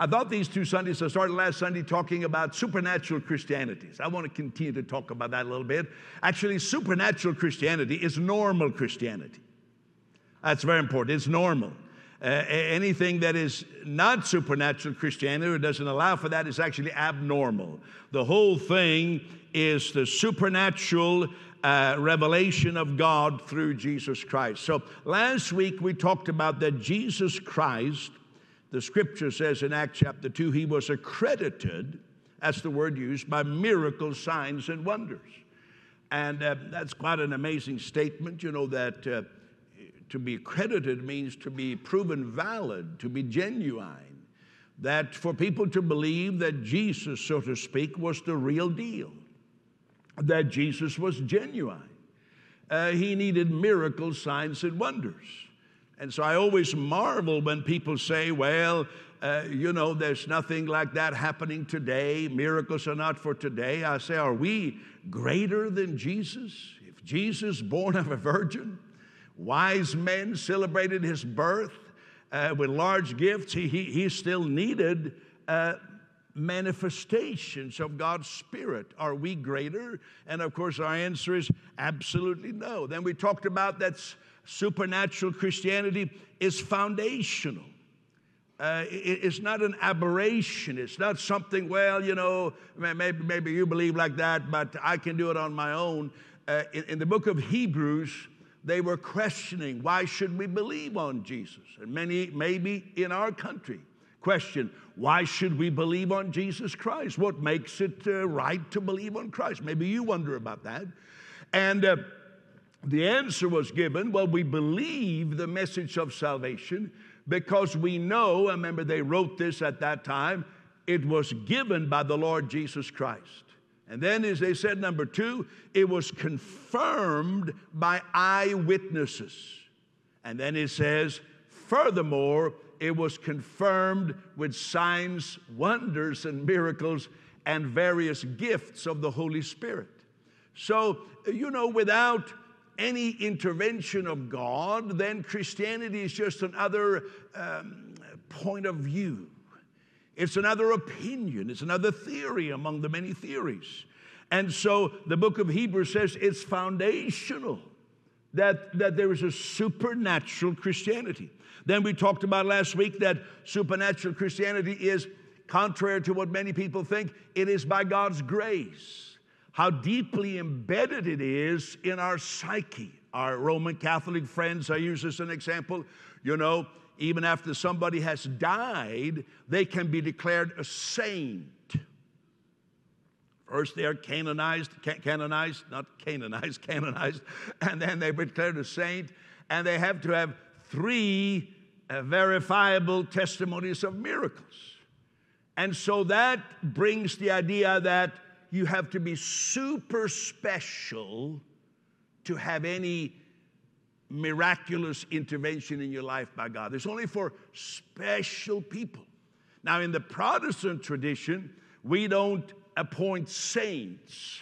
I thought these two Sundays, I started last Sunday talking about supernatural Christianities. I want to continue to talk about that a little bit. Actually, supernatural Christianity is normal Christianity. That's very important. It's normal. Uh, anything that is not supernatural Christianity or doesn't allow for that is actually abnormal. The whole thing is the supernatural uh, revelation of God through Jesus Christ. So last week we talked about that Jesus Christ, the scripture says in Acts chapter 2, he was accredited, that's the word used, by miracles, signs, and wonders. And uh, that's quite an amazing statement, you know, that uh, to be accredited means to be proven valid, to be genuine. That for people to believe that Jesus, so to speak, was the real deal that Jesus was genuine. Uh, he needed miracles, signs, and wonders. And so I always marvel when people say, well, uh, you know, there's nothing like that happening today. Miracles are not for today. I say, are we greater than Jesus? If Jesus, born of a virgin, wise men celebrated his birth uh, with large gifts, he, he, he still needed uh, manifestations of God's Spirit. Are we greater? And of course, our answer is absolutely no. Then we talked about that supernatural Christianity is foundational. Uh, it, it's not an aberration. It's not something, well, you know, maybe, maybe you believe like that, but I can do it on my own. Uh, in, in the book of Hebrews, they were questioning why should we believe on Jesus? And many, maybe in our country, question why should we believe on Jesus Christ? What makes it uh, right to believe on Christ? Maybe you wonder about that. And uh, the answer was given well, we believe the message of salvation because we know, I remember, they wrote this at that time, it was given by the Lord Jesus Christ. And then, as they said, number two, it was confirmed by eyewitnesses. And then it says, furthermore, it was confirmed with signs, wonders, and miracles and various gifts of the Holy Spirit. So, you know, without any intervention of God, then Christianity is just another um, point of view. It's another opinion, it's another theory among the many theories. And so the book of Hebrews says it's foundational that, that there is a supernatural Christianity. Then we talked about last week that supernatural Christianity is contrary to what many people think, it is by God's grace. How deeply embedded it is in our psyche. Our Roman Catholic friends, I use as an example, you know, even after somebody has died, they can be declared a saint. First, they are canonized, canonized, not canonized, canonized, and then they're declared a saint, and they have to have three uh, verifiable testimonies of miracles. And so that brings the idea that you have to be super special to have any miraculous intervention in your life by God. It's only for special people. Now, in the Protestant tradition, we don't appoint saints.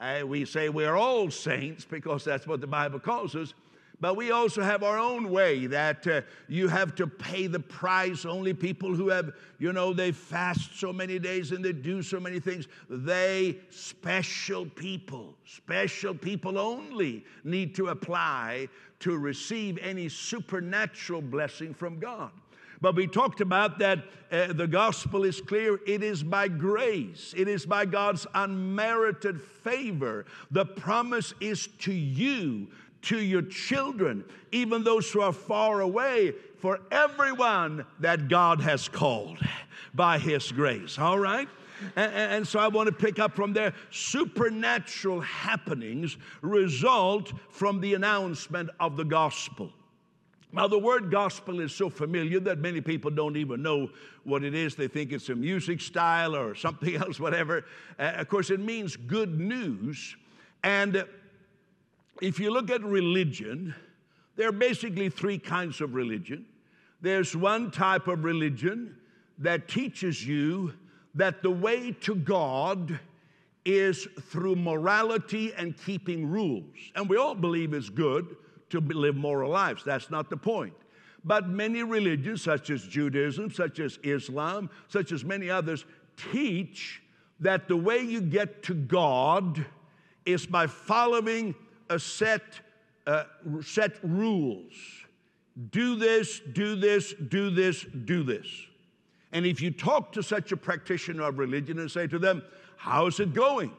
Uh, we say we're all saints because that's what the Bible calls us. But we also have our own way that uh, you have to pay the price. Only people who have, you know, they fast so many days and they do so many things, they, special people, special people only need to apply to receive any supernatural blessing from God. But we talked about that uh, the gospel is clear. It is by grace, it is by God's unmerited favor. The promise is to you to your children, even those who are far away, for everyone that God has called by His grace. All right? And, and, so I want to pick up from there. Supernatural happenings result from the announcement of the gospel. Now, the word gospel is so familiar that many people don't even know what it is. They think it's a music style or something else, whatever. Uh, of course, it means good news. And if you look at religion, there are basically three kinds of religion. There's one type of religion that teaches you that the way to God is through morality and keeping rules. And we all believe it's good to live moral lives. That's not the point. But many religions, such as Judaism, such as Islam, such as many others, teach that the way you get to God is by following a set, uh, set rules. Do this, do this, do this, do this. And if you talk to such a practitioner of religion and say to them, How's it going?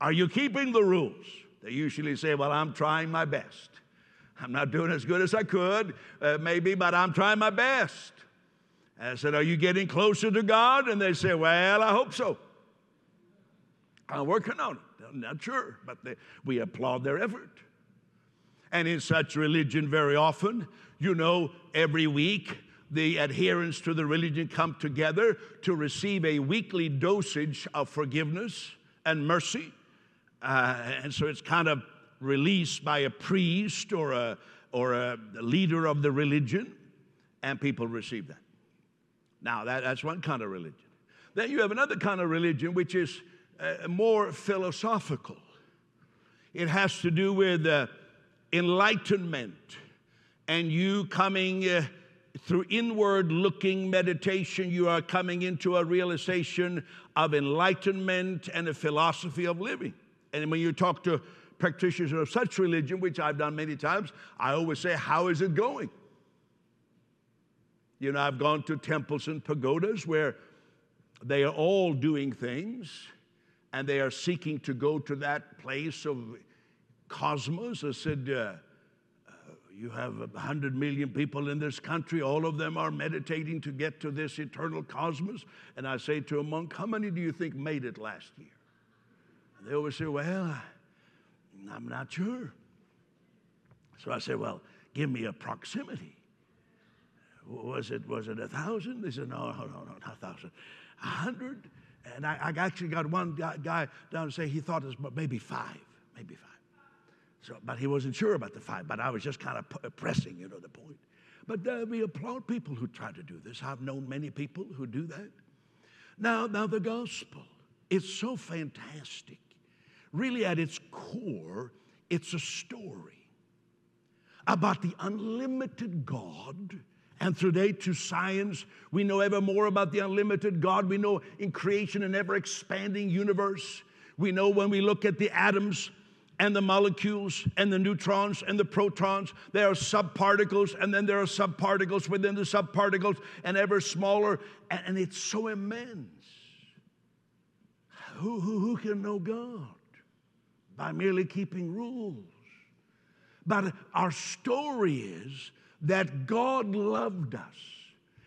Are you keeping the rules? They usually say, Well, I'm trying my best. I'm not doing as good as I could, uh, maybe, but I'm trying my best. I said, Are you getting closer to God? And they say, Well, I hope so. I'm working on it. I'm not sure, but they, we applaud their effort. And in such religion, very often, you know, every week, the adherents to the religion come together to receive a weekly dosage of forgiveness and mercy. Uh, and so it's kind of released by a priest or a, or a leader of the religion, and people receive that. Now, that, that's one kind of religion. Then you have another kind of religion which is uh, more philosophical. It has to do with uh, enlightenment and you coming uh, through inward looking meditation, you are coming into a realization of enlightenment and a philosophy of living. And when you talk to practitioners of such religion, which I've done many times, I always say, How is it going? You know, I've gone to temples and pagodas where they are all doing things and they are seeking to go to that place of cosmos. I said, uh, uh, You have a hundred million people in this country, all of them are meditating to get to this eternal cosmos. And I say to a monk, How many do you think made it last year? They always say, Well, I'm not sure. So I say, Well, give me a proximity. Was it, was it a thousand? They said, no, no, no not a thousand. A hundred? And I, I, actually got one guy, guy down to say he thought it was maybe five, maybe five. So, but he wasn't sure about the five, but I was just kind of pressing, you know, the point. But uh, we applaud people who try to do this. I've known many people who do that. Now, now the gospel, it's so fantastic really at its core, it's a story about the unlimited God. And today, to science, we know ever more about the unlimited God. We know in creation an ever expanding universe. We know when we look at the atoms and the molecules and the neutrons and the protons, there are subparticles, and then there are subparticles within the subparticles, and ever smaller. And, it's so immense. Who, who, who can know God? by merely keeping rules. But our story is that God loved us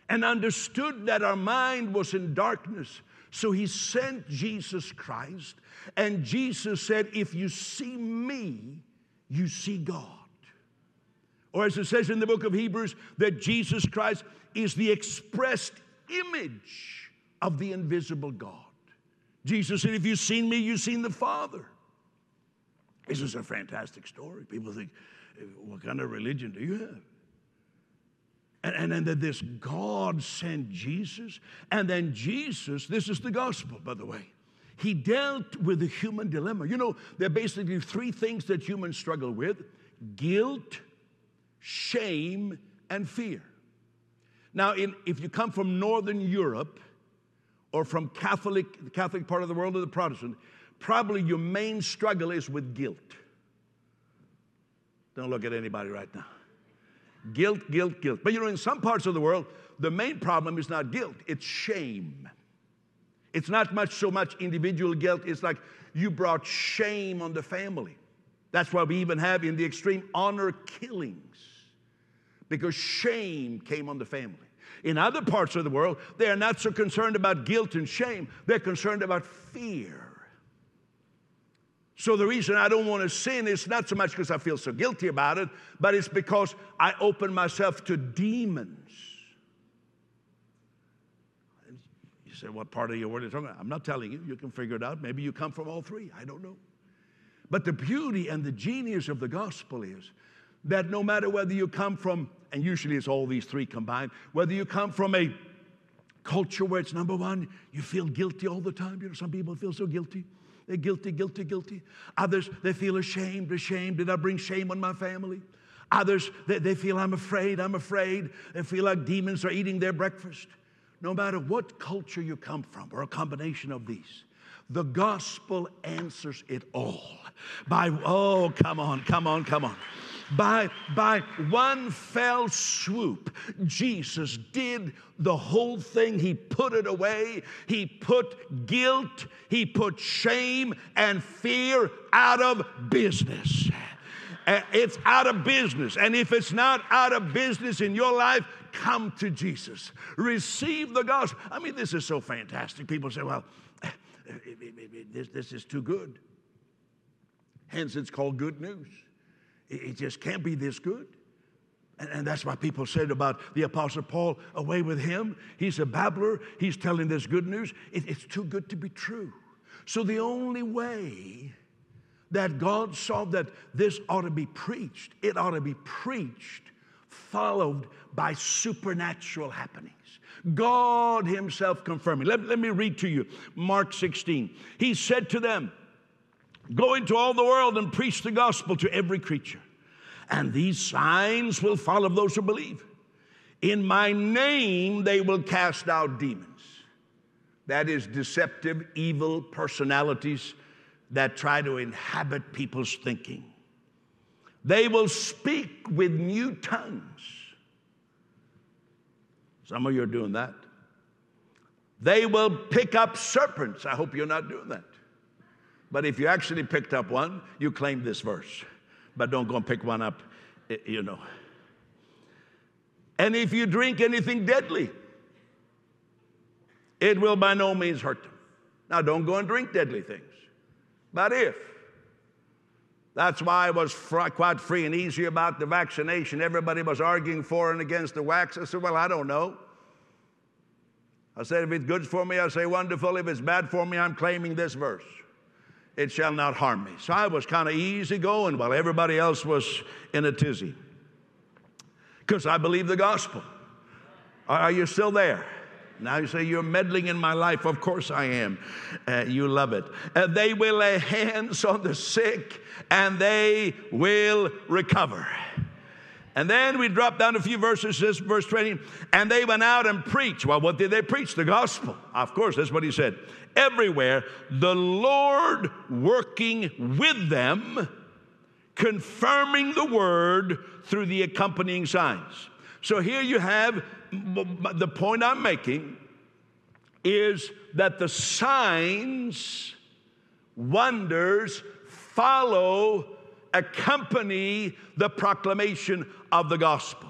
and understood that our mind was in darkness. So he sent Jesus Christ, and Jesus said, If you see me, you see God. Or as it says in the book of Hebrews, that Jesus Christ is the expressed image of the invisible God. Jesus said, If you've seen me, you've seen the Father. This is a fantastic story. People think, what kind of religion do you have? And, and then this God sent Jesus. And then Jesus, this is the gospel, by the way. He dealt with the human dilemma. You know, there are basically three things that humans struggle with guilt, shame, and fear. Now, in, if you come from Northern Europe or from Catholic, the Catholic part of the world or the Protestant, probably your main struggle is with guilt. Don't look at anybody right now. Guilt, guilt, guilt. But you know, in some parts of the world, the main problem is not guilt, it's shame. It's not much so much individual guilt, it's like you brought shame on the family. That's why we even have in the extreme honor killings, because shame came on the family. In other parts of the world, they are not so concerned about guilt and shame, they're concerned about fear. So the reason I don't want to sin is not so much because I feel so guilty about it, but it's because I open myself to demons. You say, what part of your word are you talking about? I'm not telling you. You can figure it out. Maybe you come from all three. I don't know. But the beauty and the genius of the gospel is that no matter whether you come from, and usually it's all these three combined, whether you come from a culture where it's number one, you feel guilty all the time. You know, some people feel so guilty. They're guilty, guilty, guilty. Others, they feel ashamed, ashamed. Did I bring shame on my family? Others, they, they feel, I'm afraid, I'm afraid. They feel like demons are eating their breakfast. No matter what culture you come from, or a combination of these, the gospel answers it all. By, oh, come on, come on, come on. By, by one fell swoop, Jesus did the whole thing. He put it away. He put guilt, he put shame and fear out of business. Uh, it's out of business. And if it's not out of business in your life, come to Jesus. Receive the gospel. I mean, this is so fantastic. People say, well, uh, uh, uh, this, this is too good. Hence, it's called good news. It just can't be this good. And, that's why people said about the Apostle Paul, away with him. He's a babbler. He's telling this good news. it's too good to be true. So the only way that God saw that this ought to be preached. It ought to be preached, followed by supernatural happenings. God Himself confirming. Let, let me read to you Mark 16. He said to them, Go into all the world and preach the gospel to every creature, and these signs will follow those who believe. In my name they will cast out demons. That is deceptive, evil personalities that try to inhabit people's thinking. They will speak with new tongues. Some of you are doing that. They will pick up serpents. I hope you're not doing that. But if you actually picked up one, you claim this verse. But don't go and pick one up, eh, you know. And if you drink anything deadly, it will by no means hurt them. Now, don't go and drink deadly things. But if, that's why I was quite free and easy about the vaccination. Everybody was arguing for and against the wax. I said, Well, I don't know. I said, If it's good for me, I say, Wonderful. If it's bad for me, I'm claiming this verse. It shall not harm me. So I was kind of easy going while everybody else was in a tizzy. Because I believe the gospel. Are you still there? Now you say, You're meddling in my life. Of course I am. Uh, you love it. Uh, they will lay hands on the sick and they will recover. And then we drop down a few verses, this verse 20, and they went out and preached. Well, what did they preach? The gospel. Of course, that's what he said. Everywhere, the Lord working with them, confirming the word through the accompanying signs. So here you have the point I'm making is that the signs, wonders follow, accompany the proclamation of the gospel.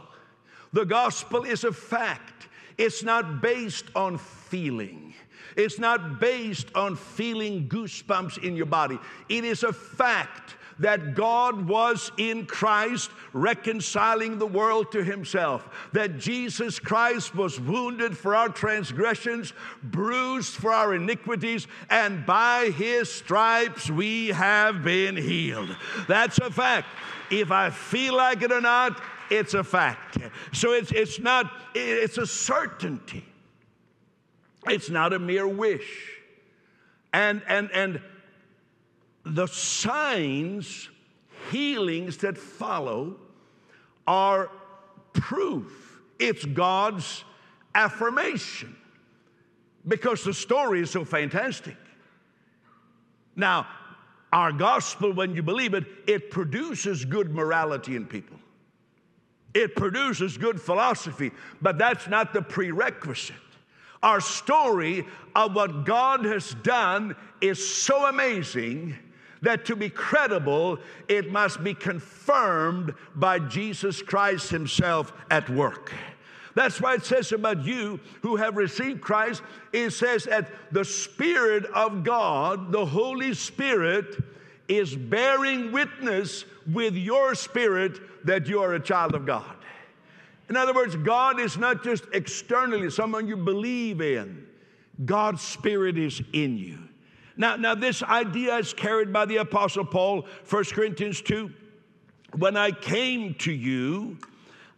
The gospel is a fact, it's not based on feeling. It's not based on feeling goosebumps in your body. It is a fact that God was in Christ reconciling the world to himself, that Jesus Christ was wounded for our transgressions, bruised for our iniquities, and by his stripes we have been healed. That's a fact. If I feel like it or not, it's a fact. So it's, it's not, it's a certainty. It's not a mere wish. And, and, and the signs, healings that follow are proof. It's God's affirmation because the story is so fantastic. Now, our gospel, when you believe it, it produces good morality in people. It produces good philosophy, but that's not the prerequisite. Our story of what God has done is so amazing that to be credible, it must be confirmed by Jesus Christ Himself at work. That's why it says about you who have received Christ, it says that the Spirit of God, the Holy Spirit, is bearing witness with your spirit that you are a child of God. In other words, God is not just externally someone you believe in, God's Spirit is in you. Now, now this idea is carried by the Apostle Paul, 1 Corinthians 2. When I came to you,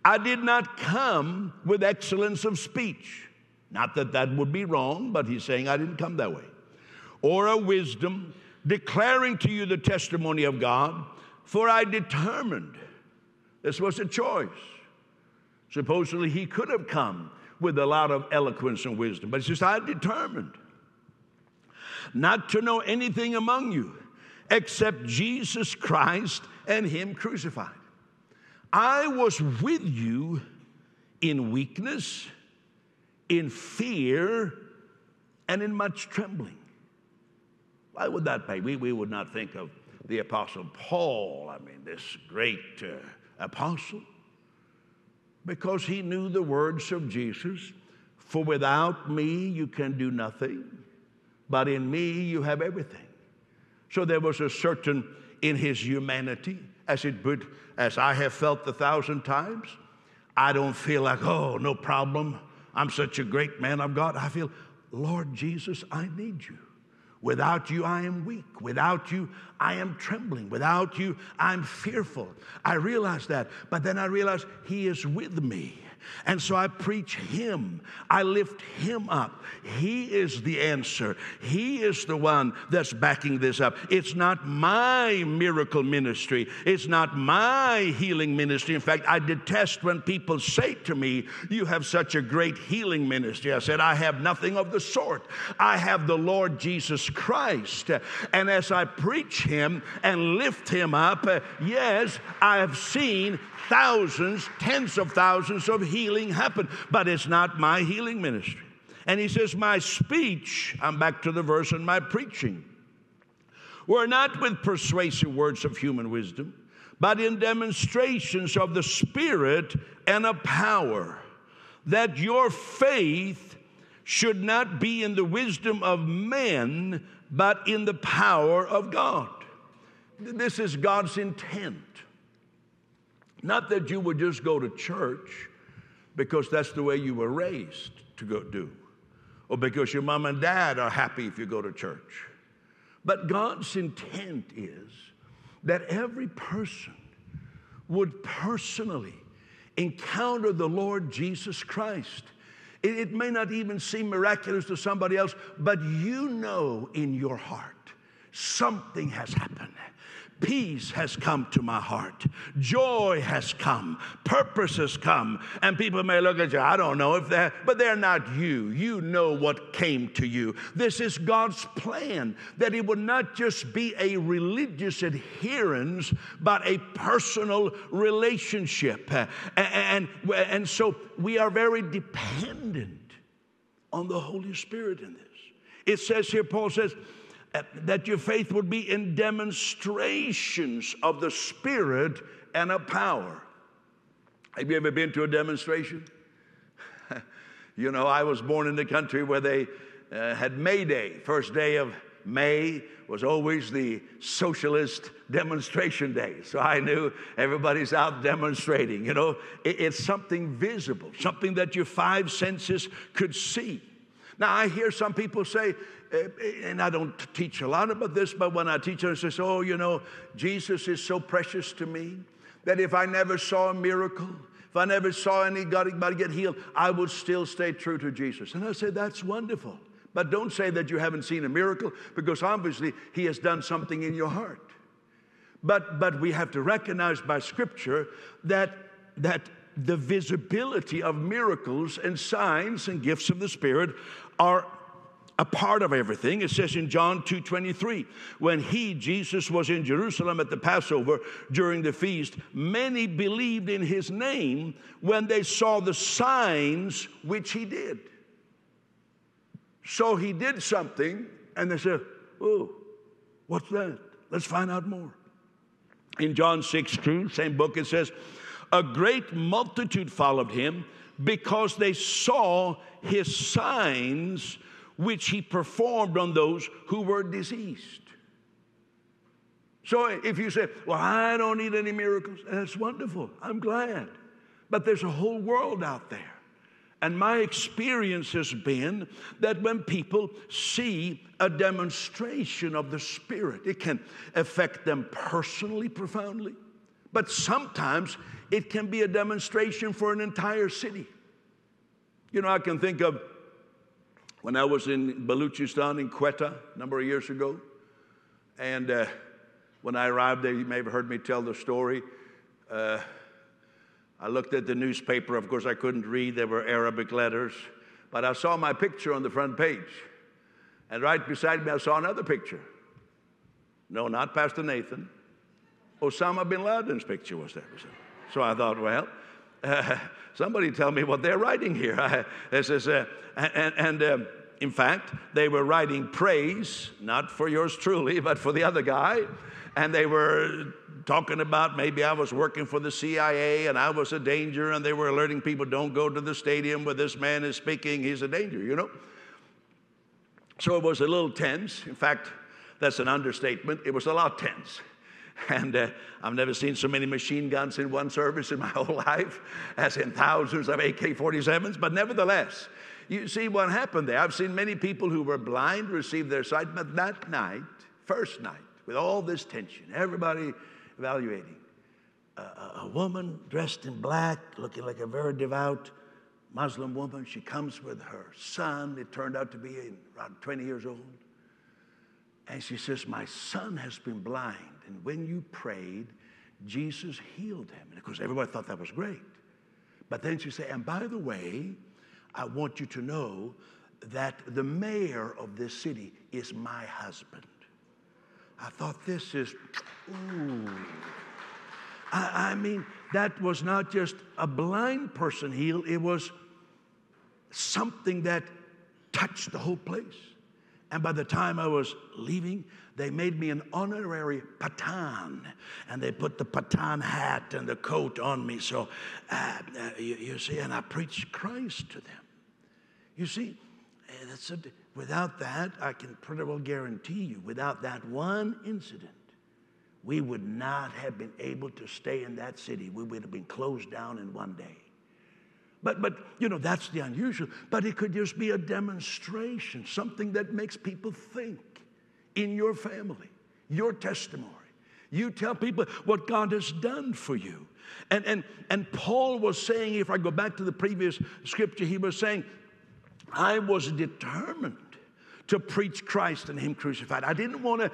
I did not come with excellence of speech. Not that that would be wrong, but he's saying I didn't come that way. Or a wisdom, declaring to you the testimony of God, for I determined This was a choice. Supposedly, he could have come with a lot of eloquence and wisdom, but he says, I determined not to know anything among you except Jesus Christ and Him crucified. I was with you in weakness, in fear, and in much trembling. Why would that be? We, we would not think of the Apostle Paul, I mean, this great uh, apostle, because he knew the words of Jesus For without me you can do nothing, but in me you have everything. So there was a certain in his humanity, as it would, as I have felt a thousand times. I don't feel like, oh, no problem. I'm such a great man of God. I feel, Lord Jesus, I need you. Without you, I am weak. Without you, I am trembling. Without you, I'm fearful. I realize that. But then I realize He is with me. And so I preach Him. I lift Him up. He is the answer. He is the one that's backing this up. It's not my miracle ministry, it's not my healing ministry. In fact, I detest when people say to me, You have such a great healing ministry. I said, I have nothing of the sort. I have the Lord Jesus Christ. And as I preach Him and lift Him up, yes, I have seen thousands, tens of thousands of healing happen, but it's not my healing ministry. And he says, My speech, I'm back to the verse, and my preaching were not with persuasive words of human wisdom, but in demonstrations of the Spirit and of power, that your faith should not be in the wisdom of men, but in the power of God. This is God's intent. Not that you would just go to church because that's the way you were raised to go do, or because your mom and dad are happy if you go to church. But God's intent is that every person would personally encounter the Lord Jesus Christ. It, it, may not even seem miraculous to somebody else, but you know in your heart something has happened. Peace has come to my heart. Joy has come. Purpose has come. And people may look at you, I don't know if they're, but they're not you. You know what came to you. This is God's plan that it would not just be a religious adherence, but a personal relationship. And, and, and so we are very dependent on the Holy Spirit in this. It says here, Paul says, that your faith would be in demonstrations of the Spirit and of power. Have you ever been to a demonstration? you know, I was born in the country where they uh, had May Day. First day of May was always the socialist demonstration day. So I knew everybody's out demonstrating. You know, it, it's something visible, something that your five senses could see. Now, I hear some people say, Eh, and I don't teach a lot about this, but when I teach, I say, oh, you know, Jesus is so precious to me that if I never saw a miracle, if I never saw anybody get healed, I would still stay true to Jesus. And I say, that's wonderful. But don't say that you haven't seen a miracle because obviously he has done something in your heart. But, but we have to recognize by scripture that, that the visibility of miracles and signs and gifts of the Spirit are a part of everything. It says in John 2:23, when he Jesus was in Jerusalem at the Passover during the feast, many believed in his name when they saw the signs which he did. So he did something and they said, "Oh, what's that? Let's find out more." In John 6 2, same book, it says, A great multitude followed him because they saw his signs which he performed on those who were diseased. So if you say, Well, I don't need any miracles, that's wonderful. I'm glad. But there's a whole world out there. And my experience has been that when people see a demonstration of the Spirit, it can affect them personally, profoundly. But sometimes it can be a demonstration for an entire city. You know, I can think of when I was in Baluchistan in Quetta a number of years ago. And uh, when I arrived there, you may have heard me tell the story. Uh, I looked at the newspaper. Of course, I couldn't read, there were Arabic letters. But I saw my picture on the front page. And right beside me, I saw another picture. No, not Pastor Nathan. Osama bin Laden's picture was there. So I thought, well, uh, somebody tell me what they're writing here. this is, uh, and, and um, in fact, they were writing praise, not for yours truly, but for the other guy. And they were talking about maybe I was working for the CIA and I was a danger, and they were alerting people don't go to the stadium where this man is speaking, he's a danger, you know? So it was a little tense. In fact, that's an understatement. It was a lot tense. And uh, I've never seen so many machine guns in one service in my whole life as in thousands of AK 47s. But nevertheless, you see what happened there. I've seen many people who were blind receive their sight, but that night, first night, with all this tension, everybody evaluating, a, a woman dressed in black, looking like a very devout Muslim woman, she comes with her son. It turned out to be around 20 years old. And she says, My son has been blind. And when you prayed, Jesus healed him. And of course, everybody thought that was great. But then she said, And by the way, I want you to know that the mayor of this city is my husband. I thought, this is, ooh. I, I mean, that was not just a blind person healed, it was something that touched the whole place. And by the time I was leaving, they made me an honorary Pathan. And they put the Pathan hat and the coat on me. So, uh, uh, you, you, see, and I preached Christ to them. You see, a, without that, I can pretty well guarantee you, without that one incident, we would not have been able to stay in that city. We would have been closed down in one day. But, but, you know, that's the unusual. But it could just be a demonstration, something that makes people think in your family, your testimony. You tell people what God has done for you. And, and, and Paul was saying, if I go back to the previous scripture, he was saying, I was determined to preach Christ and Him crucified. I didn't want to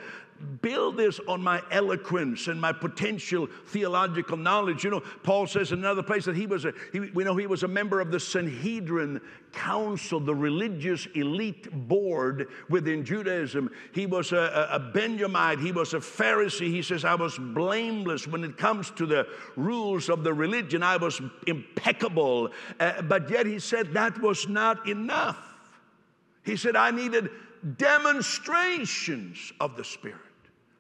build this on my eloquence and my potential theological knowledge. You know, Paul says in another place that he was a, he, we know he was a member of the Sanhedrin Council, the religious elite board within Judaism. He was a, a Benjamite, he was a Pharisee. He says, I was blameless when it comes to the rules of the religion, I was impeccable. Uh, but yet he said that was not enough. He said, I needed demonstrations of the Spirit.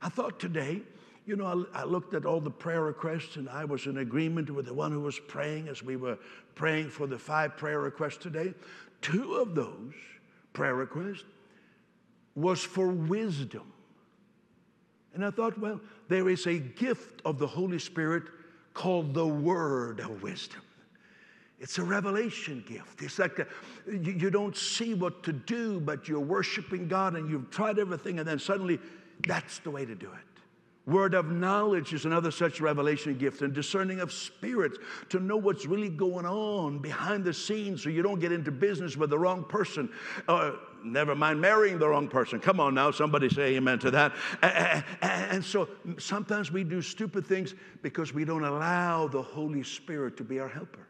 I thought today, you know, I, I, looked at all the prayer requests and I was in agreement with the one who was praying as we were praying for the five prayer requests today. Two of those prayer requests was for wisdom. And I thought, well, there is a gift of the Holy Spirit called the word of wisdom. It's a revelation gift. It's like a, you, you don't see what to do, but you're worshiping God and you've tried everything, and then suddenly that's the way to do it. Word of knowledge is another such revelation gift, and discerning of spirits to know what's really going on behind the scenes so you don't get into business with the wrong person. Uh, never mind marrying the wrong person. Come on now, somebody say amen to that. And so sometimes we do stupid things because we don't allow the Holy Spirit to be our helper.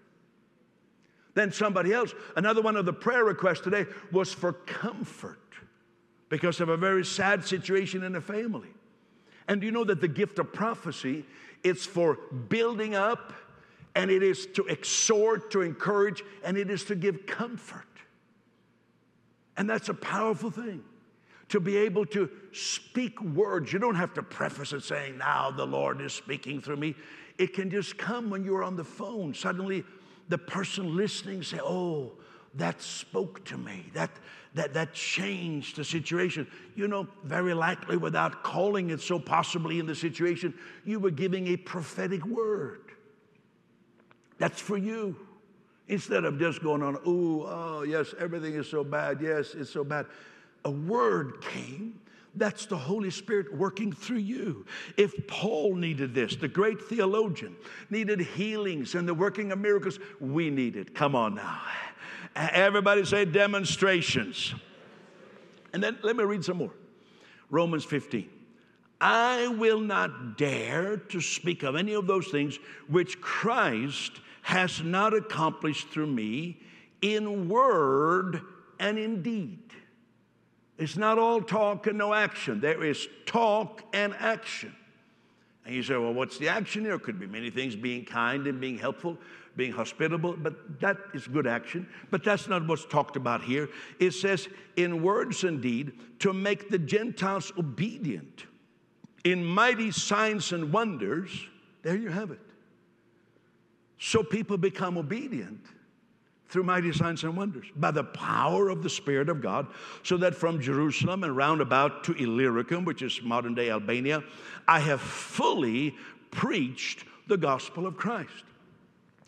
Then somebody else, another one of the prayer requests today was for comfort because of a very sad situation in a family. And you know that the gift of prophecy it's for building up and it is to exhort, to encourage, and it is to give comfort. And that's a powerful thing to be able to speak words. You don't have to preface it saying, Now the Lord is speaking through me. It can just come when you're on the phone. Suddenly, the person listening say, Oh, that spoke to me. That, that, that changed the situation. You know, very likely without calling it so possibly in the situation, you were giving a prophetic word. That's for you. Instead of just going on, ooh, oh, yes, everything is so bad. Yes, it's so bad. A word came that's the Holy Spirit working through you. If Paul needed this, the great theologian needed healings and the working of miracles, we need it. Come on now. Everybody say demonstrations. And then let me read some more. Romans 15. I will not dare to speak of any of those things which Christ has not accomplished through me in word and in deed. It's not all talk and no action. There is talk and action. And you say, well, what's the action here? It could be many things being kind and being helpful, being hospitable, but that is good action. But that's not what's talked about here. It says, in words and deed, to make the Gentiles obedient in mighty signs and wonders. There you have it. So people become obedient through mighty signs and wonders by the power of the Spirit of God, so that from Jerusalem and round about to Illyricum, which is modern day Albania, I have fully preached the gospel of Christ.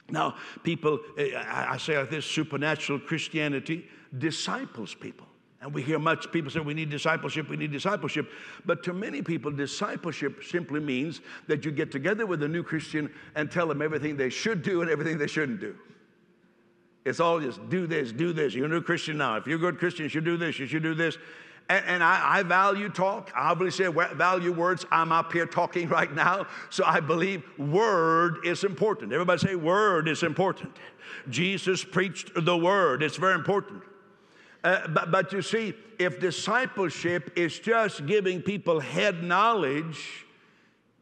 Now, people, eh, I say this supernatural Christianity disciples people. And we hear much people say we need discipleship, we need discipleship. But to many people, discipleship simply means that you get together with a new Christian and tell them everything they should do and everything they shouldn't do. It's all just do this, do this. You're a new Christian now. If you're a good Christian, you should do this, you should do this. And, and I, I, value talk. I obviously value words. I'm up here talking right now. So I believe word is important. Everybody say word is important. Jesus preached the word. It's very important. Uh, but, but you see, if discipleship is just giving people head knowledge,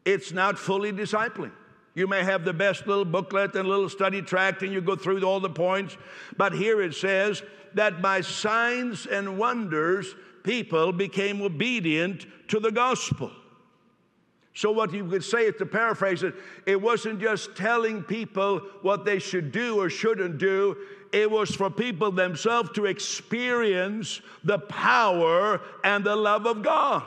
it's not fully discipling. You may have the best little booklet and little study tract, and you go through all the points. But here it says that by signs and wonders, people became obedient to the gospel. So, what you could say to paraphrase it, it wasn't just telling people what they should do or shouldn't do, it was for people themselves to experience the power and the love of God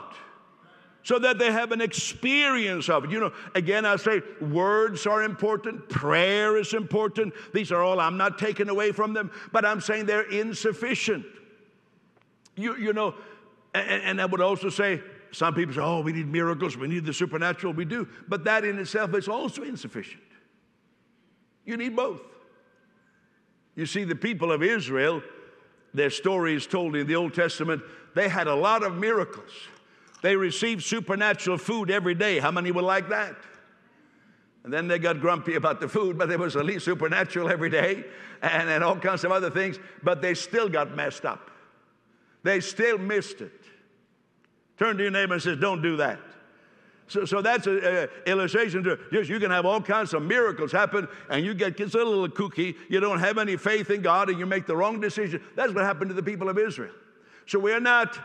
so that they have an experience of it. You know, again, I say words are important, prayer is important. These are all, I'm not taking away from them, but I'm saying they're insufficient. You, you know, and, and I would also say, some people say, oh, we need miracles, we need the supernatural, we do. But that in itself is also insufficient. You need both. You see, the people of Israel, their story is told in the Old Testament, they had a lot of miracles. They received supernatural food every day. How many would like that? And then they got grumpy about the food, but there was at least supernatural every day and, and all kinds of other things, but they still got messed up. They still missed it. Turn to your neighbor and says, Don't do that. So, so that's an illustration to yes, you can have all kinds of miracles happen and you get just a little kooky. You don't have any faith in God and you make the wrong decision. That's what happened to the people of Israel. So we're not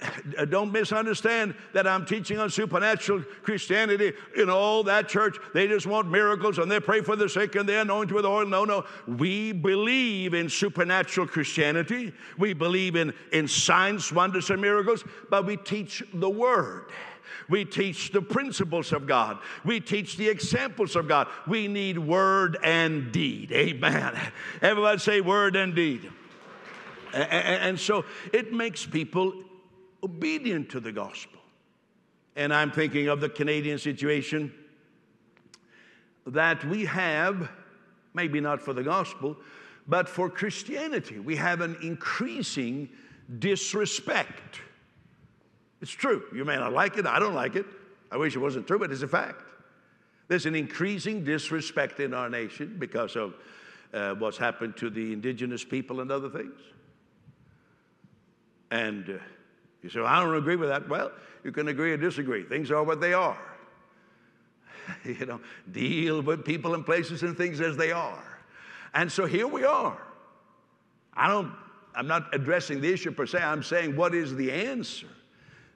Uh, don't misunderstand that I'm teaching on supernatural Christianity. In all that church, they just want miracles and they pray for the sick and they anoint with oil. No, no. We believe in supernatural Christianity. We believe in, in signs, wonders, and miracles, but we teach the Word. We teach the principles of God. We teach the examples of God. We need word and deed. Amen. Everybody say word and deed. And so it makes people obedient to the gospel. And I'm thinking of the Canadian situation that we have, maybe not for the gospel, but for Christianity. We have an increasing disrespect. It's true. You may not like it. I don't like it. I wish it wasn't true, but it's a fact. There's an increasing disrespect in our nation because of uh, what's happened to the indigenous people and other things. And uh, you say, well, I don't agree with that. Well, you can agree or disagree. Things are what they are. you know, deal with people and places and things as they are. And so here we are. I don't, I'm not addressing the issue per se, I'm saying what is the answer?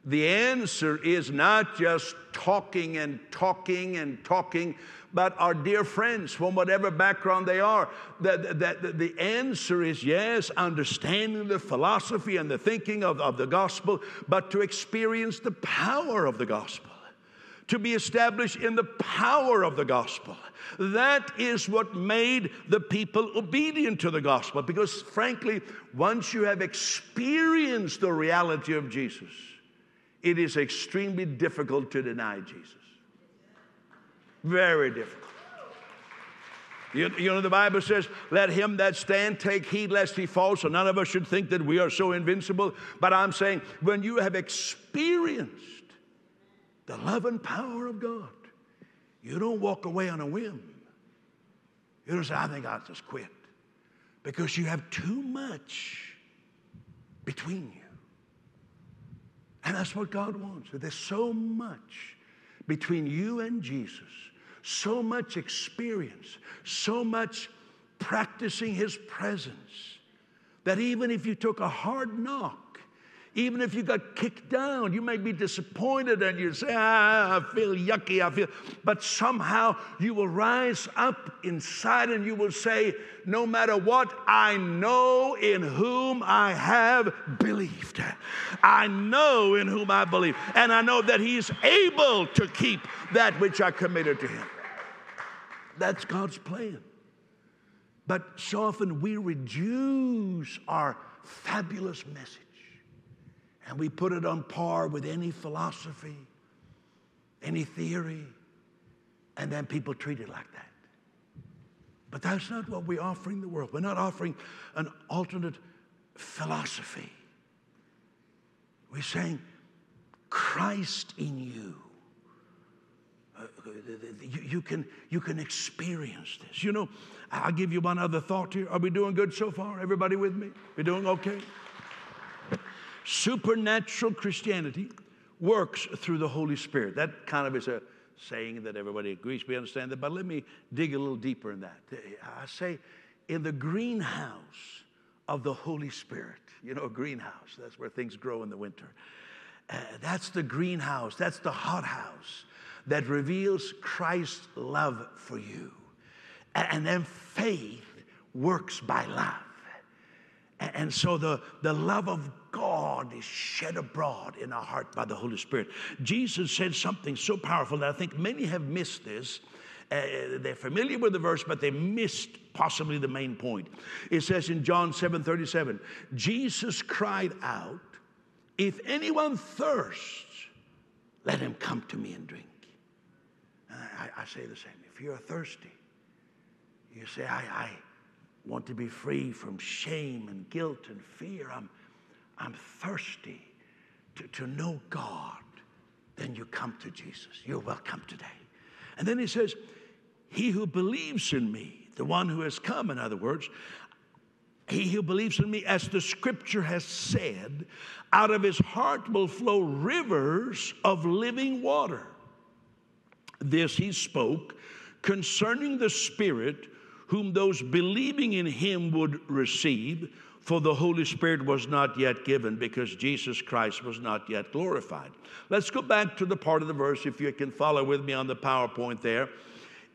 The answer is not just talking and talking and talking, but our dear friends from whatever background they are. The, the, the, answer is yes, understanding the philosophy and the thinking of, of the gospel, but to experience the power of the gospel to be established in the power of the gospel. That is what made the people obedient to the gospel. Because, frankly, once you have experienced the reality of Jesus, it is extremely difficult to deny Jesus. Very difficult. You, you, know, the Bible says, let him that stand take heed lest he fall. So none of us should think that we are so invincible. But I'm saying, when you have experienced the love and power of God, you don't walk away on a whim. You don't say, I think I'll just quit. Because you have too much between you. And that's what God wants. There's so much between you and Jesus, so much experience, so much practicing His presence, that even if you took a hard knock, even if you got kicked down, you may be disappointed and you say, ah, I feel yucky, I feel, but somehow you will rise up inside and you will say, no matter what, I know in whom I have believed. I know in whom I believe. And I know that He's able to keep that which I committed to Him. That's God's plan. But so often we reduce our fabulous message and we put it on par with any philosophy, any theory, and then people treat it like that. But that's not what we're offering the world. We're not offering an alternate philosophy. We're saying Christ in you. Uh, you, you, can, you can experience this. You know, I'll give you one other thought here. Are we doing good so far? Everybody with me? We're doing okay? Supernatural Christianity works through the Holy Spirit. That kind of is a saying that everybody agrees. We understand that, but let me dig a little deeper in that. I say, in the greenhouse of the Holy Spirit, you know, a greenhouse, that's where things grow in the winter. Uh, that's the greenhouse, that's the hothouse that reveals Christ's love for you. And then faith works by love. And so the, the love of God is shed abroad in our heart by the Holy Spirit. Jesus said something so powerful that I think many have missed this. Uh, they're familiar with the verse, but they missed possibly the main point. It says in John 7 37, Jesus cried out, If anyone thirsts, let him come to me and drink. I, I, say the same. If you're thirsty, you say, I, I want to be free from shame and guilt and fear. I'm, I'm thirsty to, to know God. Then you come to Jesus. You're welcome today. And then he says, He who believes in me, the one who has come, in other words, he who believes in me, as the scripture has said, out of his heart will flow rivers of living water. This he spoke concerning the Spirit whom those believing in him would receive, for the Holy Spirit was not yet given because Jesus Christ was not yet glorified. Let's go back to the part of the verse, if you can follow with me on the PowerPoint there.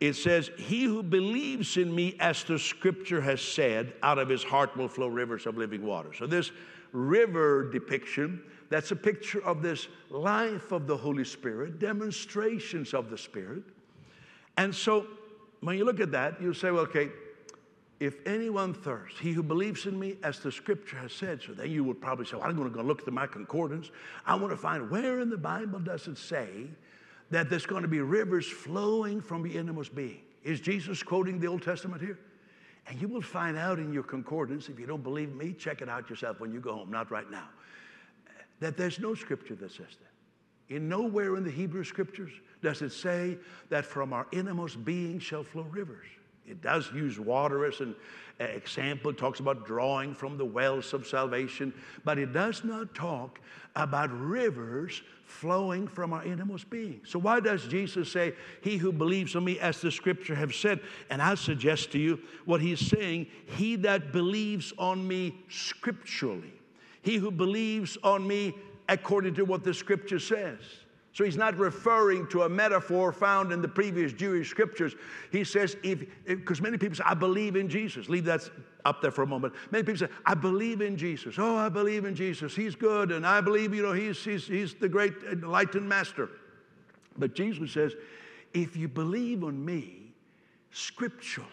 It says, He who believes in me, as the scripture has said, out of his heart will flow rivers of living water. So, this river depiction, that's a picture of this life of the Holy Spirit, demonstrations of the Spirit. And so, when you look at that, you say, well, okay, if anyone thirsts, he who believes in me, as the scripture has said, so then you would probably say, well, I'm going to go look at my concordance. I want to find where in the Bible does it say that there's going to be rivers flowing from the innermost being. Is Jesus quoting the Old Testament here? And you will find out in your concordance, if you don't believe me, check it out yourself when you go home, not right now, that there's no scripture that says that. In nowhere in the Hebrew scriptures does it say that from our innermost being shall flow rivers. It does use water as an uh, example. It talks about drawing from the wells of salvation, but it does not talk about rivers flowing from our innermost being. So why does Jesus say, "He who believes on me, as the Scripture have said"? And I suggest to you what he's saying: He that believes on me scripturally, he who believes on me according to what the Scripture says. So he's not referring to a metaphor found in the previous Jewish scriptures. He says, if, because many people say, I believe in Jesus. Leave that up there for a moment. Many people say, I believe in Jesus. Oh, I believe in Jesus. He's good. And I believe, you know, he's, he's, he's the great enlightened master. But Jesus says, if you believe on me scripturally,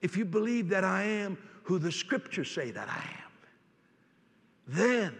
if you believe that I am who the scriptures say that I am, then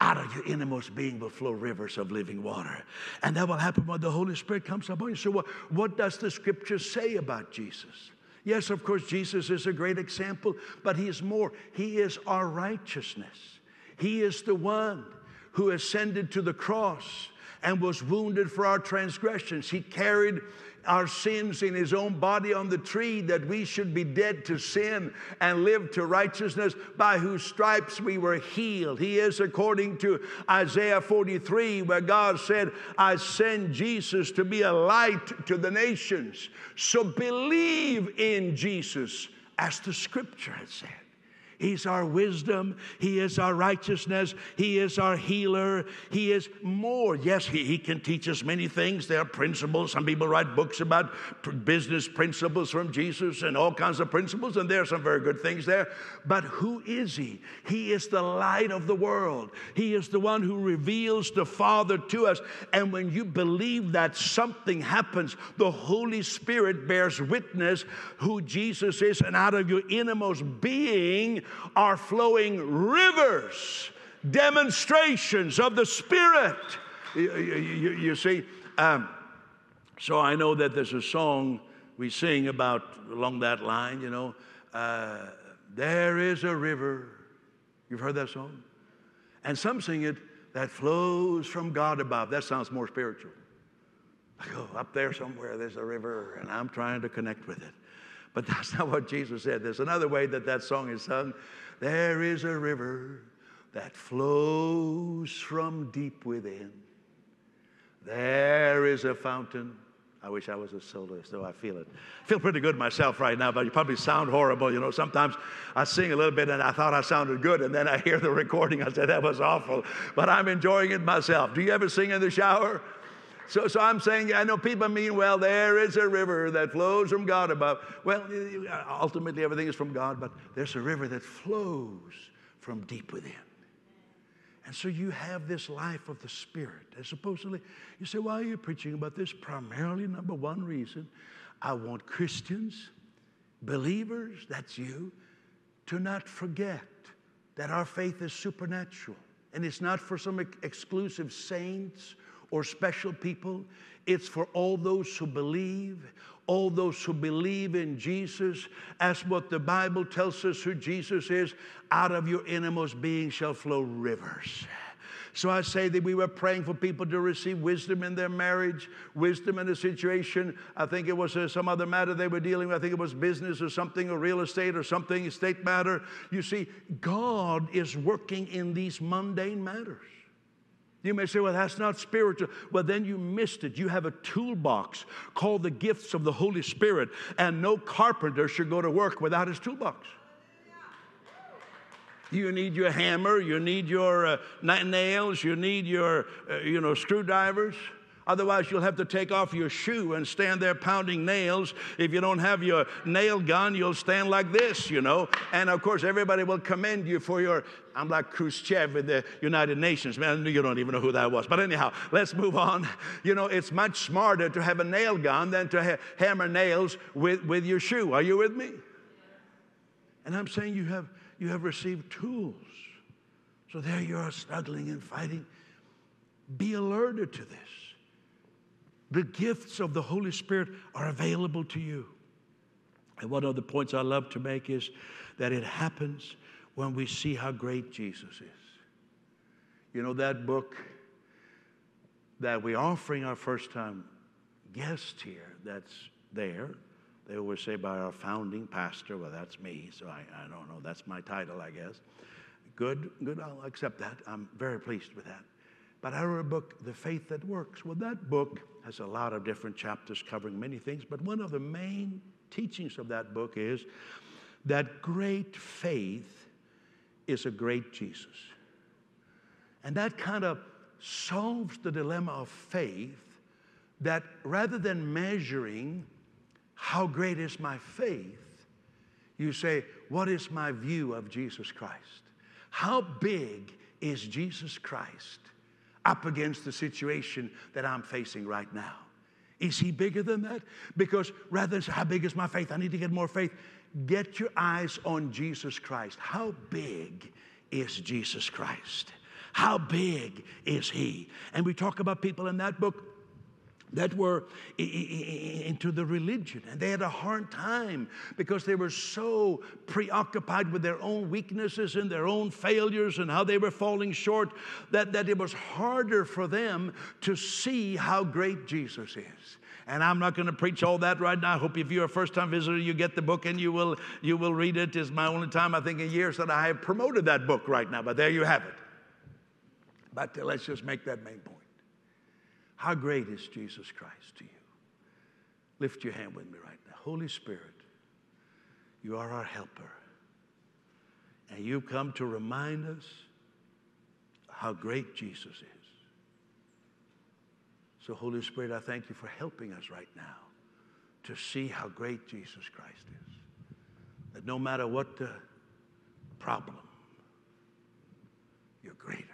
out of your innermost being will flow rivers of living water. And that will happen when the Holy Spirit comes upon you. So, what, what does the scripture say about Jesus? Yes, of course, Jesus is a great example, but he is more. He is our righteousness. He is the one who ascended to the cross and was wounded for our transgressions. He carried our sins in his own body on the tree that we should be dead to sin and live to righteousness by whose stripes we were healed. He is according to Isaiah 43 where God said, I send Jesus to be a light to the nations. So believe in Jesus as the scripture has said. He's our wisdom. He is our righteousness. He is our healer. He is more. Yes, he, he can teach us many things. There are principles. Some people write books about business principles from Jesus and all kinds of principles, and there are some very good things there. But who is He? He is the light of the world. He is the one who reveals the Father to us. And when you believe that something happens, the Holy Spirit bears witness who Jesus is, and out of your innermost being, are flowing rivers, demonstrations of the Spirit. You, you, you see, um, so I know that there's a song we sing about along that line, you know. Uh, there is a river. You've heard that song? And some sing it that flows from God above. That sounds more spiritual. I go, up there somewhere, there's a river, and I'm trying to connect with it. But that's not what Jesus said. There's another way that that song is sung. There is a river that flows from deep within. There is a fountain. I wish I was a soloist, though I feel it. I feel pretty good myself right now, but you probably sound horrible. You know, sometimes I sing a little bit and I thought I sounded good, and then I hear the recording. I said, that was awful, but I'm enjoying it myself. Do you ever sing in the shower? So, so I'm saying, I know people mean, well, there is a river that flows from God above. Well, uh, ultimately, everything is from God, but there's a river that flows from deep within. And so you have this life of the Spirit. And supposedly, you say, why are you preaching about this? Primarily, number one reason, I want Christians, believers, that's you, to not forget that our faith is supernatural. And it's not for some exclusive saints or special people. It's for all those who believe, all those who believe in Jesus, as what the Bible tells us who Jesus is. Out of your innermost being shall flow rivers. So I say that we were praying for people to receive wisdom in their marriage, wisdom in a situation. I think it was uh, some other matter they were dealing with. I think it was business or something, or real estate or something, estate matter. You see, God is working in these mundane matters. You may say, well, that's not spiritual. Well, then you missed it. You have a toolbox called the gifts of the Holy Spirit, and no carpenter should go to work without his toolbox. You need your hammer, you need your uh, nails, you need your, uh, you know, screwdrivers. Otherwise, you'll have to take off your shoe and stand there pounding nails. If you don't have your nail gun, you'll stand like this, you know. And of course, everybody will commend you for your. I'm like Khrushchev in the United Nations. Man, you don't even know who that was. But anyhow, let's move on. You know, it's much smarter to have a nail gun than to ha- hammer nails with, with your shoe. Are you with me? And I'm saying you have, you have received tools. So there you are struggling and fighting. Be alerted to this. The gifts of the Holy Spirit are available to you. And one of the points I love to make is that it happens when we see how great Jesus is. You know, that book that we're offering our first time guest here that's there, they always say by our founding pastor. Well, that's me, so I, I don't know. That's my title, I guess. Good, good, I'll accept that. I'm very pleased with that. But I wrote a book, The Faith That Works. Well, that book has a lot of different chapters covering many things, but one of the main teachings of that book is that great faith is a great Jesus. And that kind of solves the dilemma of faith that rather than measuring how great is my faith, you say, What is my view of Jesus Christ? How big is Jesus Christ? up against the situation that I'm facing right now. Is he bigger than that? Because rather than say, How big is my faith? I need to get more faith. Get your eyes on Jesus Christ. How big is Jesus Christ? How big is he? And we talk about people in that book that were into the religion. And they had a hard time because they were so preoccupied with their own weaknesses and their own failures and how they were falling short that, that it was harder for them to see how great Jesus is. And I'm not going to preach all that right now. I hope if you're a first time visitor, you get the book and you will, you will read it. It's my only time, I think, in years that I have promoted that book right now. But there you have it. But uh, let's just make that main point. How great is Jesus Christ to you? Lift your hand with me right now. Holy Spirit, you are our helper. And you've come to remind us how great Jesus is. So, Holy Spirit, I thank you for helping us right now to see how great Jesus Christ is. That no matter what the problem, you're great.